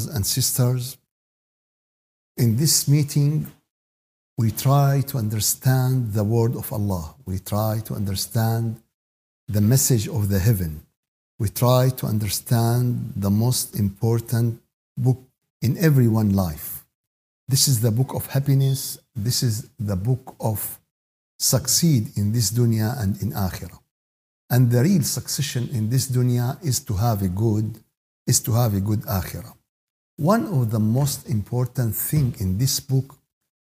brothers and sisters, in this meeting, we try to understand the word of Allah. We try to understand the message of the heaven. We try to understand the most important book in everyone's life. This is the book of happiness. This is the book of succeed in this dunya and in akhirah. And the real succession in this dunya is to have a good, is to have a good akhirah. One of the most important thing in this book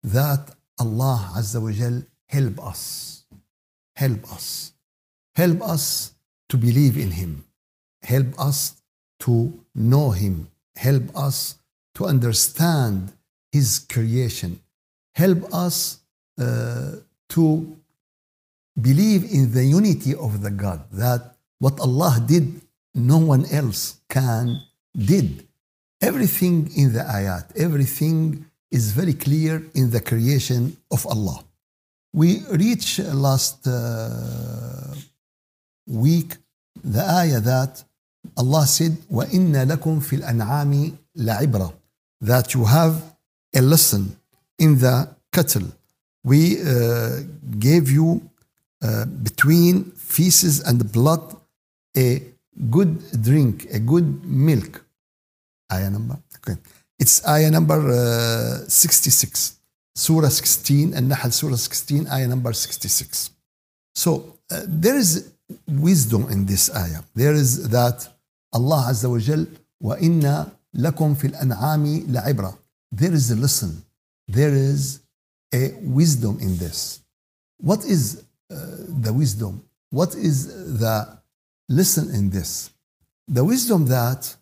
that Allah Azza wa Jal help us, help us, help us to believe in Him, help us to know Him, help us to understand His creation, help us uh, to believe in the unity of the God, that what Allah did, no one else can did. Everything in the ayat, everything is very clear in the creation of Allah. We reached last uh, week the ayah that Allah said, وَإِنَّ لَكُمْ فِي الْأَنْعَامِ لَعِبْرَةً That you have a lesson in the cattle. We uh, gave you uh, between feces and blood a good drink, a good milk. ayah number? Okay. It's ayah number uh, 66. Surah 16, and Nahl Surah 16, ayah number 66. So uh, there is wisdom in this ayah. There is that Allah Azza wa Jal, وَإِنَّ لَكُمْ فِي الْأَنْعَامِ لَعِبْرَةً There is a lesson. There is a wisdom in this. What is uh, the wisdom? What is the lesson in this? The wisdom that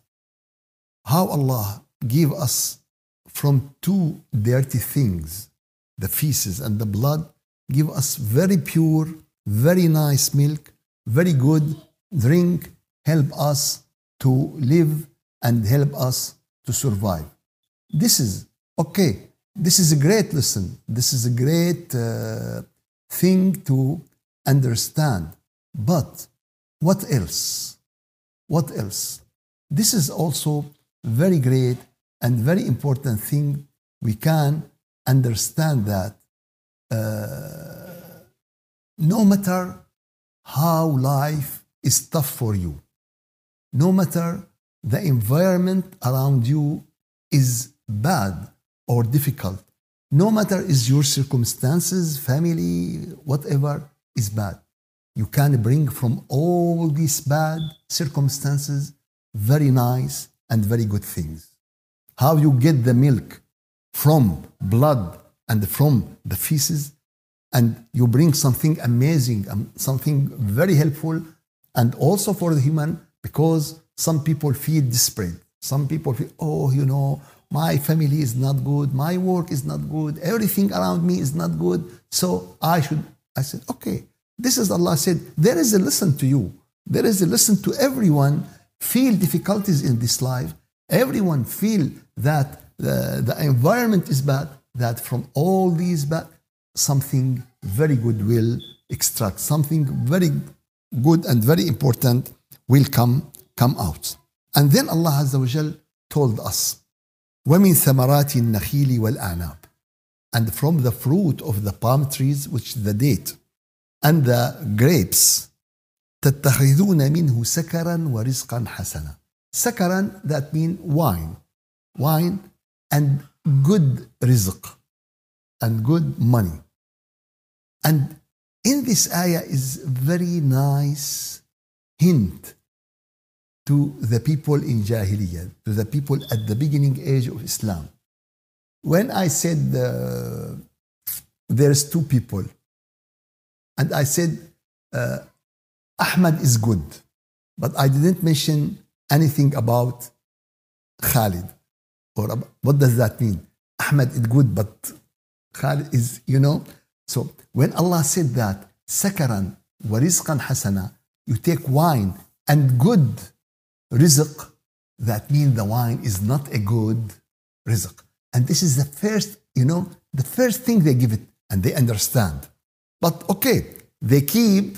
how Allah give us from two dirty things, the feces and the blood, give us very pure, very nice milk, very good drink, help us to live and help us to survive. This is okay. This is a great lesson. This is a great uh, thing to understand. But what else? What else? This is also very great and very important thing. We can understand that uh, no matter how life is tough for you, no matter the environment around you is bad or difficult, no matter is your circumstances, family, whatever is bad, you can bring from all these bad circumstances very nice and very good things. How you get the milk from blood and from the feces, and you bring something amazing, um, something very helpful, and also for the human, because some people feel desperate. Some people feel, oh, you know, my family is not good, my work is not good, everything around me is not good, so I should. I said, okay, this is Allah said, there is a lesson to you. There is a lesson to everyone feel difficulties in this life. Everyone feel that the, the environment is bad, that from all these bad, something very good will extract, something very good and very important will come, come out. And then Allah Azza wa Jal told us, وَمِن ثَمَرَاتِ النَّخِيلِ وَالْأَعْنَابِ And from the fruit of the palm trees, which is the date, and the grapes, تتخذون منه سكرا ورزقا حسنا. Sakaran, that means wine. Wine and good rizq and good money. And in this ayah is very nice hint to the people in Jahiliyyah, to the people at the beginning age of Islam. When I said uh, there's two people, and I said uh, Ahmad is good, but I didn't mention anything about Khalid. Or what does that mean? Ahmad is good, but Khalid is, you know. So when Allah said that, sakaran wa rizqan hasana, you take wine and good rizq, that means the wine is not a good rizq. And this is the first, you know, the first thing they give it and they understand. But okay, they keep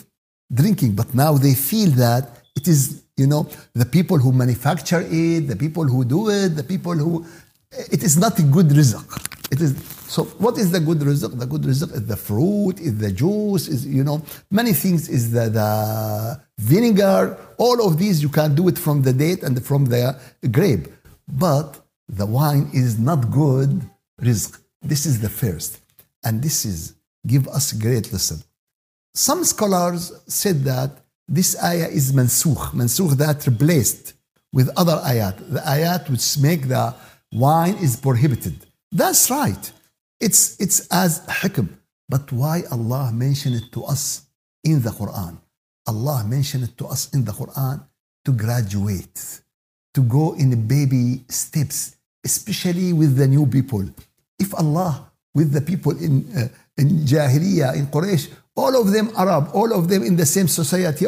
drinking, but now they feel that it is, you know, the people who manufacture it, the people who do it, the people who, it is not a good rizq. It is, so what is the good rizq? The good rizq is the fruit, is the juice, is, you know, many things is the, the vinegar. All of these you can do it from the date and from the grape. But the wine is not good rizq. This is the first. And this is, give us great lesson. Some scholars said that this ayah is mansukh, mansukh that replaced with other ayat. The ayat which make the wine is prohibited. That's right. It's, it's as hikm. But why Allah mentioned it to us in the Quran? Allah mentioned it to us in the Quran to graduate, to go in baby steps, especially with the new people. If Allah, with the people in, uh, in Jahiliyyah, in Quraysh, all of them Arab, all of them in the same society,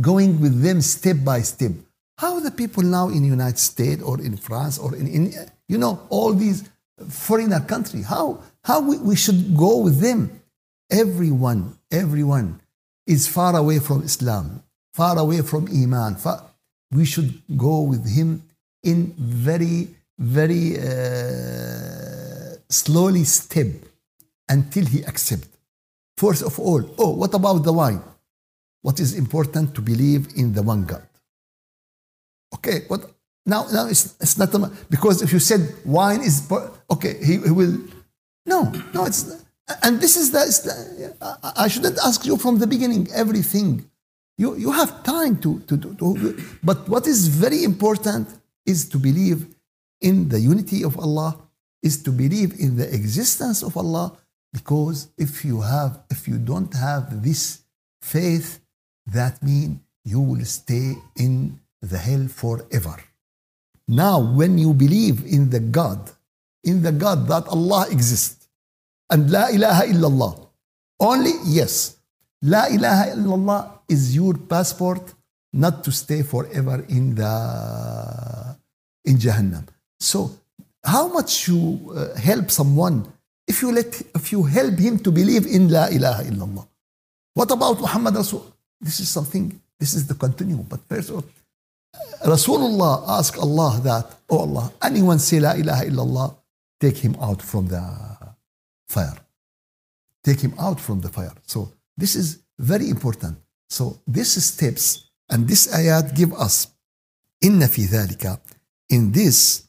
going with them step by step. How the people now in United States or in France or in, in you know, all these foreigner country, how, how we, we should go with them? Everyone, everyone is far away from Islam, far away from Iman. Far, we should go with him in very, very uh, slowly step until he accept. First of all, oh, what about the wine? What is important to believe in the one God. Okay, what now? Now it's, it's not a, because if you said wine is okay, he, he will. No, no, it's and this is the. I shouldn't ask you from the beginning everything. You you have time to to, to but what is very important is to believe in the unity of Allah, is to believe in the existence of Allah because if you have, if you don't have this faith, that means you will stay in the hell forever. Now, when you believe in the God, in the God that Allah exists, and La ilaha illallah, only yes, La ilaha illallah is your passport not to stay forever in the in Jahannam. So, how much you uh, help someone if you let, if you help him to believe in La ilaha illallah. What about Muhammad Rasul? This is something, this is the continuum. But first of all, Rasulullah asked Allah that, Oh Allah, anyone say La ilaha illallah, take him out from the fire. Take him out from the fire. So this is very important. So these steps and this ayat give us إن في ذلك in this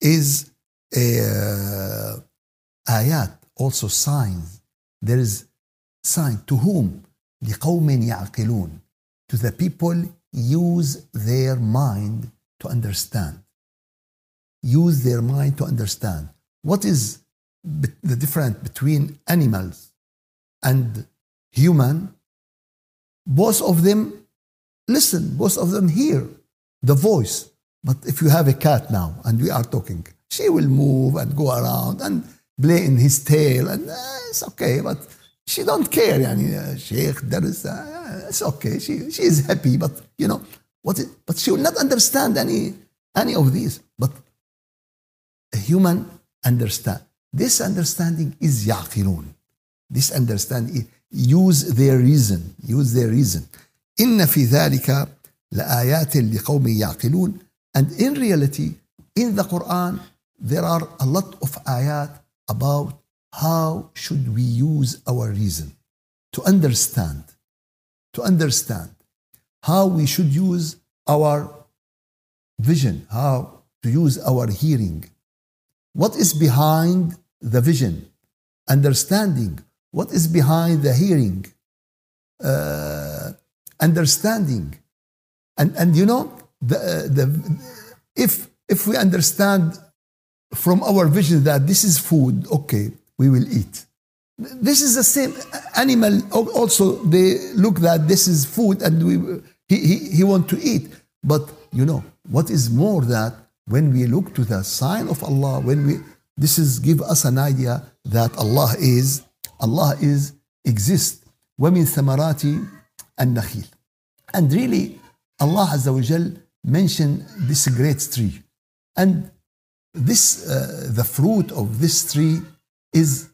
is a ayat, also signs. There is sign to whom? لقوم يعقلون. To the people use their mind to understand. Use their mind to understand. What is the difference between animals and human? Both of them listen, both of them hear the voice. But if you have a cat now and we are talking, she will move and go around and play in his tail and uh, it's okay but she don't care يعني uh, Sheikh there is uh, it's okay she she is happy but you know what it, but she will not understand any any of these but a human understand this understanding is يعقلون this understanding use their reason use their reason إن في ذلك لآيات لقوم يعقلون and in reality in the Quran there are a lot of ayat about how should we use our reason to understand, to understand how we should use our vision, how to use our hearing. What is behind the vision? Understanding. What is behind the hearing? Uh, understanding. And, and you know, the, the, if, if we understand from our vision that this is food, okay, we will eat. This is the same animal. Also, they look that this is food and we, he, he, he want to eat. But you know, what is more that when we look to the sign of Allah, when we, this is give us an idea that Allah is, Allah is, exists. ومن ثمرات النخيل. And really, Allah Azza wa Jal mentioned this great tree. And this, uh, the fruit of this tree is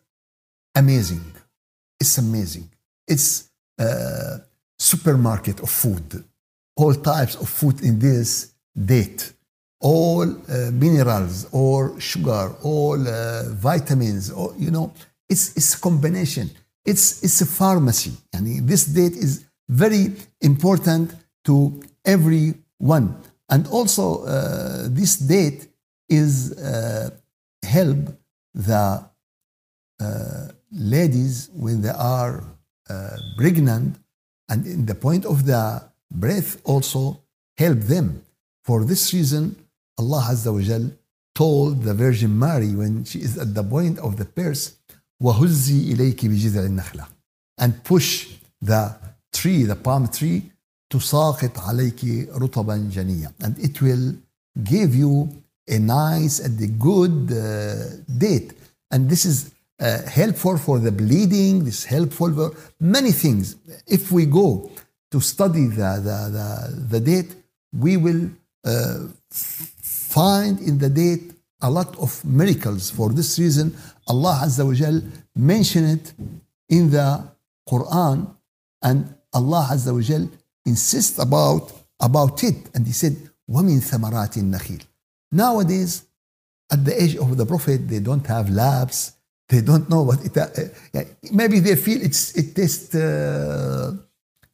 amazing. It's amazing. It's a supermarket of food. all types of food in this date all uh, minerals or sugar all uh, vitamins or you know it's it's a combination it's it's a pharmacy I and this date is very important to everyone and also uh, this date is uh, help the uh, ladies when they are uh, pregnant and in the point of the breath also help them for this reason Allah Azza wa Jal told the Virgin Mary when she is at the point of the purse وهزي إليك بجذع النخلة and push the tree the palm tree تساقط عليك رطبا جنيا and it will give you a nice and a good uh, date and this is uh, helpful for the bleeding this is helpful for many things if we go to study the, the, the, the date we will uh, find in the date a lot of miracles. For this reason, Allah Azza wa Jal mentioned it in the Quran, and Allah Azza wa Jal insists about, about it. And He said, وَمِن ثَمَرَاتِ النَّخِيلِ Nowadays, at the age of the Prophet, they don't have labs. They don't know what it. Uh, maybe they feel it's it tastes uh,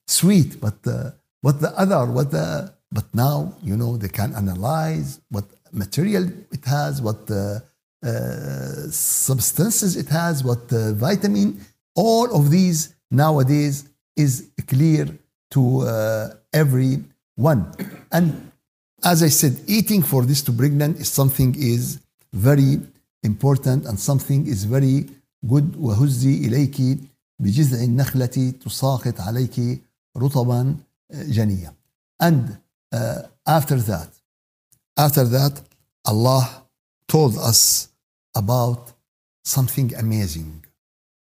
sweet, but uh, what the other, what the but now, you know, they can analyze what material it has, what uh, uh, substances it has, what uh, vitamin. All of these nowadays is clear to uh, everyone. And as I said, eating for this to pregnant is something is very important and something is very good. وهزي إليك بجذع النخلة تساقط عليك رطبا جنيا. And uh, after that, after that, Allah told us about something amazing,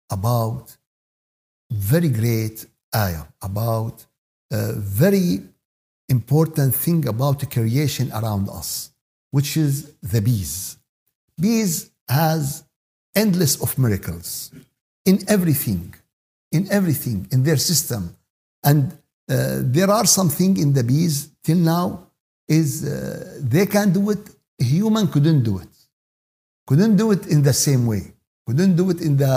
about very great ayah, about a very important thing about creation around us, which is the bees. Bees has endless of miracles in everything, in everything, in their system. And uh, there are something in the bees till now is uh, they can do it human couldn't do it couldn't do it in the same way couldn't do it in the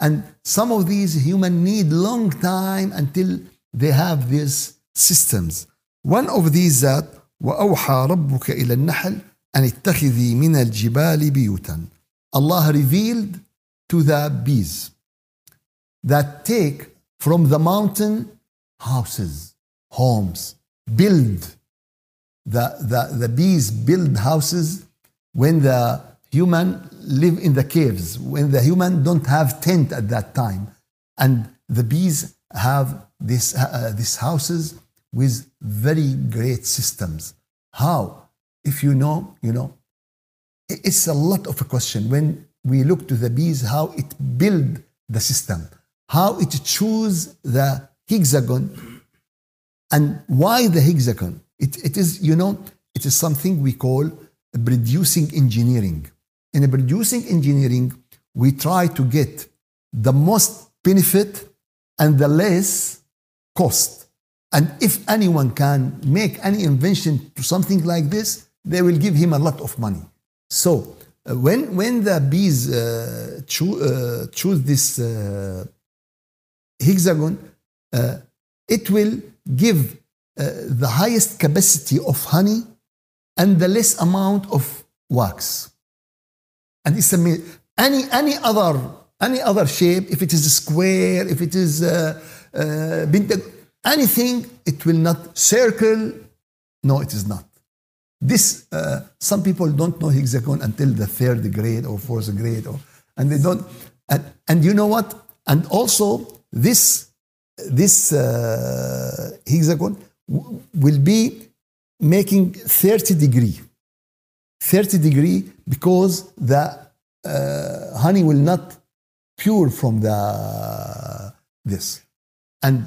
and some of these human need long time until they have these systems one of these that وأوحى ربك إلى النحل أن اتخذي من الجبال بيوتا Allah revealed to the bees that take from the mountain houses, homes, build. The, the, the bees build houses when the human live in the caves, when the human don't have tent at that time. And the bees have this, uh, these houses with very great systems. How? If you know, you know. It's a lot of a question when we look to the bees, how it build the system, how it choose the hexagon and why the hexagon? It, it is, you know, it is something we call producing engineering. In producing engineering, we try to get the most benefit and the less cost. And if anyone can make any invention to something like this, they will give him a lot of money. So uh, when, when the bees uh, choo- uh, choose this uh, hexagon, uh, it will give uh, the highest capacity of honey and the less amount of wax. And it's amazing. Any, any other any other shape, if it is a square, if it is uh, anything, it will not circle. No, it is not. This uh, some people don't know hexagon until the third grade or fourth grade, or and they don't. And, and you know what? And also this this uh, hexagon will be making 30 degree 30 degree because the uh, honey will not pure from the this and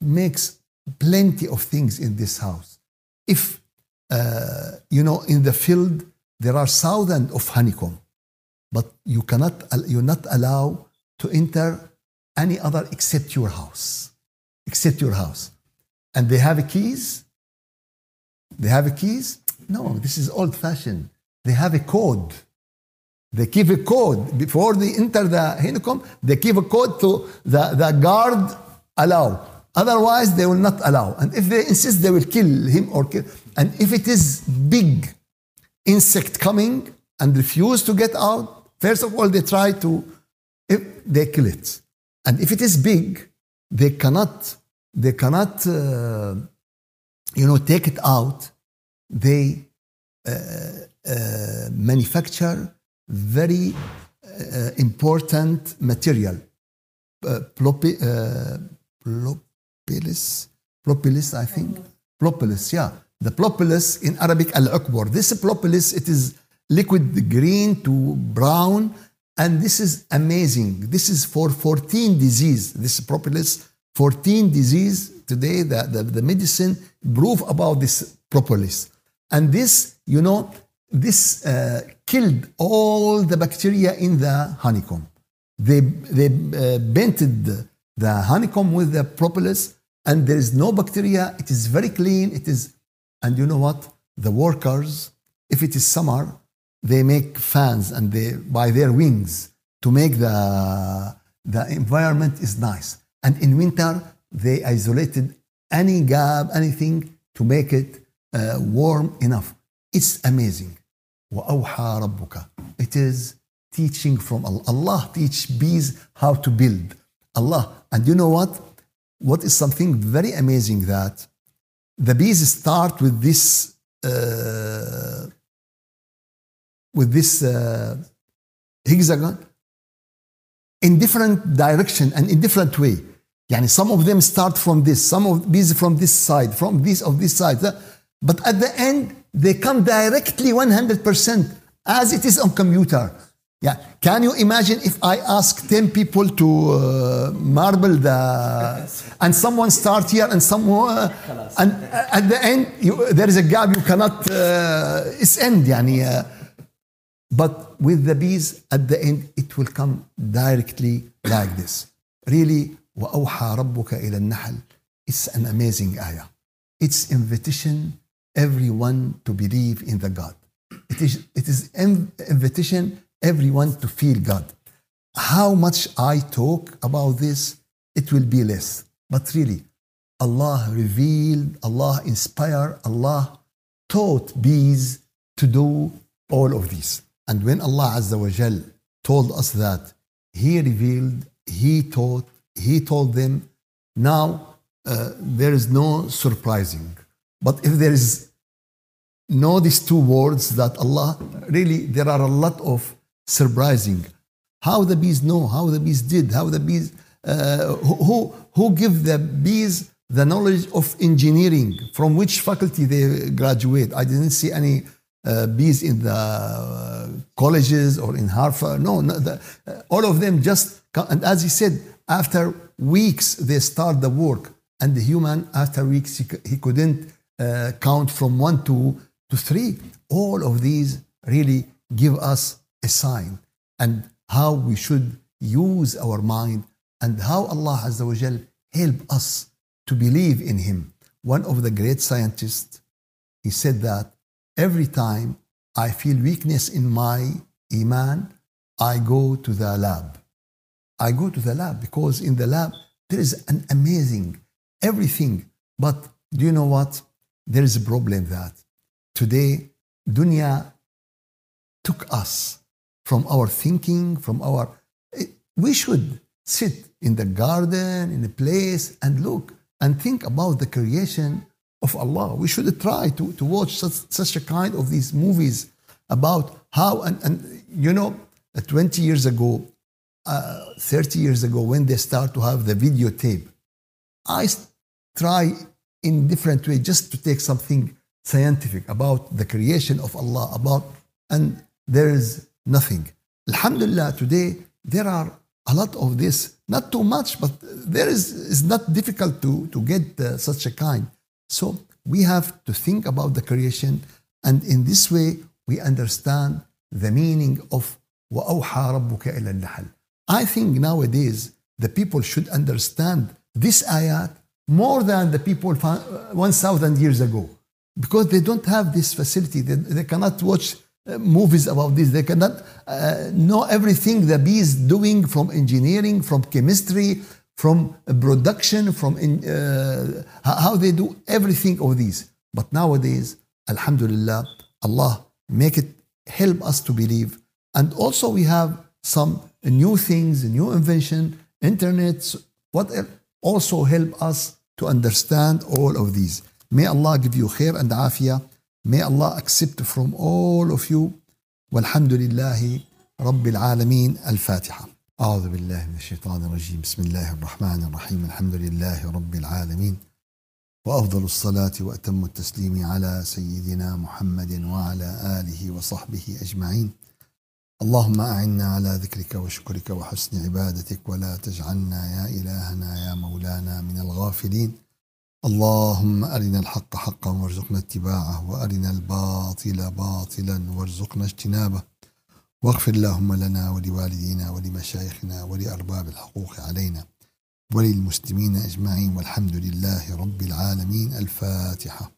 makes plenty of things in this house if uh, you know in the field there are thousands of honeycomb but you cannot you're not allowed to enter any other except your house except your house and they have keys They have keys? No, this is old fashioned. They have a code. They give a code before they enter the honeycomb. They give a code to the, the guard allow. Otherwise, they will not allow. And if they insist, they will kill him or kill. And if it is big insect coming and refuse to get out, first of all, they try to, if they kill it. And if it is big, they cannot, they cannot, uh, you know, take it out. They uh, uh, manufacture very uh, important material, uh, plopi- propolis, propolis, I think, propolis. Yeah, the propolis in Arabic al-ukbur. This propolis, it is liquid green to brown, and this is amazing. This is for 14 disease. This propolis, 14 disease. Today, the, the, the medicine prove about this propolis. And this, you know, this uh, killed all the bacteria in the honeycomb. They, they uh, the, the honeycomb with the propolis, and there is no bacteria. It is very clean. It is, and you know what? The workers, if it is summer, they make fans and they by their wings to make the the environment is nice. And in winter, they isolated any gap, anything to make it uh, warm enough. It's amazing. وأوحى ربك. It is teaching from Allah. Allah teach bees how to build. Allah. And you know what? What is something very amazing that the bees start with this uh, with this uh, hexagon in different direction and in different way. Yani some of them start from this, some of bees from this side, from this of this side. But at the end, they come directly 100% as it is on computer. Yeah. Can you imagine if I ask 10 people to uh, marble the and someone start here and someone uh, and at the end you, there is a gap you cannot uh, it's end يعني uh, but with the bees at the end it will come directly like this really وأوحى ربك إلى النحل it's an amazing ayah it's invitation everyone to believe in the God. It is, it is an invitation everyone to feel God. How much I talk about this, it will be less. But really, Allah revealed, Allah inspired, Allah taught bees to do all of this. And when Allah Azza wa Jal told us that, He revealed, He taught, He told them, now uh, there is no surprising. But if there is no these two words that Allah really there are a lot of surprising. How the bees know, how the bees did, how the bees uh, who who give the bees the knowledge of engineering from which faculty they graduate. I didn't see any uh, bees in the uh, colleges or in Harvard. No, no the, uh, all of them just and as he said, after weeks they start the work, and the human after weeks he, he couldn't uh, count from one to to three. All of these really give us a sign and how we should use our mind and how Allah Azza wa Jal help us to believe in Him. One of the great scientists, he said that every time I feel weakness in my iman, I go to the lab. I go to the lab because in the lab there is an amazing everything. But do you know what? There is a problem that today dunya took us from our thinking, from our. We should sit in the garden, in a place, and look and think about the creation of Allah. We should try to, to watch such, such a kind of these movies about how, and, and you know, 20 years ago, uh, 30 years ago, when they start to have the videotape, I try in different way just to take something scientific about the creation of Allah, about, and there is nothing. Alhamdulillah, today there are a lot of this, not too much, but there is, it's not difficult to, to get uh, such a kind. So we have to think about the creation, and in this way, we understand the meaning of وَأَوْحَى رَبُّكَ إِلَى النَّحْلِ I think nowadays the people should understand this ayat more than the people 1,000 years ago. because they don't have this facility. They, they cannot watch uh, movies about this. They cannot uh, know everything the bee is doing from engineering, from chemistry, from production, from in, uh, how they do everything of these. But nowadays, Alhamdulillah, Allah make it help us to believe. And also we have some new things, new invention, internet, what also help us to understand all of these. May Allah give you khair and afiyah. May Allah accept from all of you. والحمد لله رب العالمين الفاتحة أعوذ بالله من الشيطان الرجيم بسم الله الرحمن الرحيم الحمد لله رب العالمين وأفضل الصلاة وأتم التسليم على سيدنا محمد وعلى آله وصحبه أجمعين اللهم أعنا على ذكرك وشكرك وحسن عبادتك ولا تجعلنا يا إلهنا يا مولانا من الغافلين اللهم أرنا الحق حقا وارزقنا اتباعه وأرنا الباطل باطلا وارزقنا اجتنابه. واغفر اللهم لنا ولوالدينا ولمشايخنا ولأرباب الحقوق علينا وللمسلمين أجمعين والحمد لله رب العالمين. الفاتحة.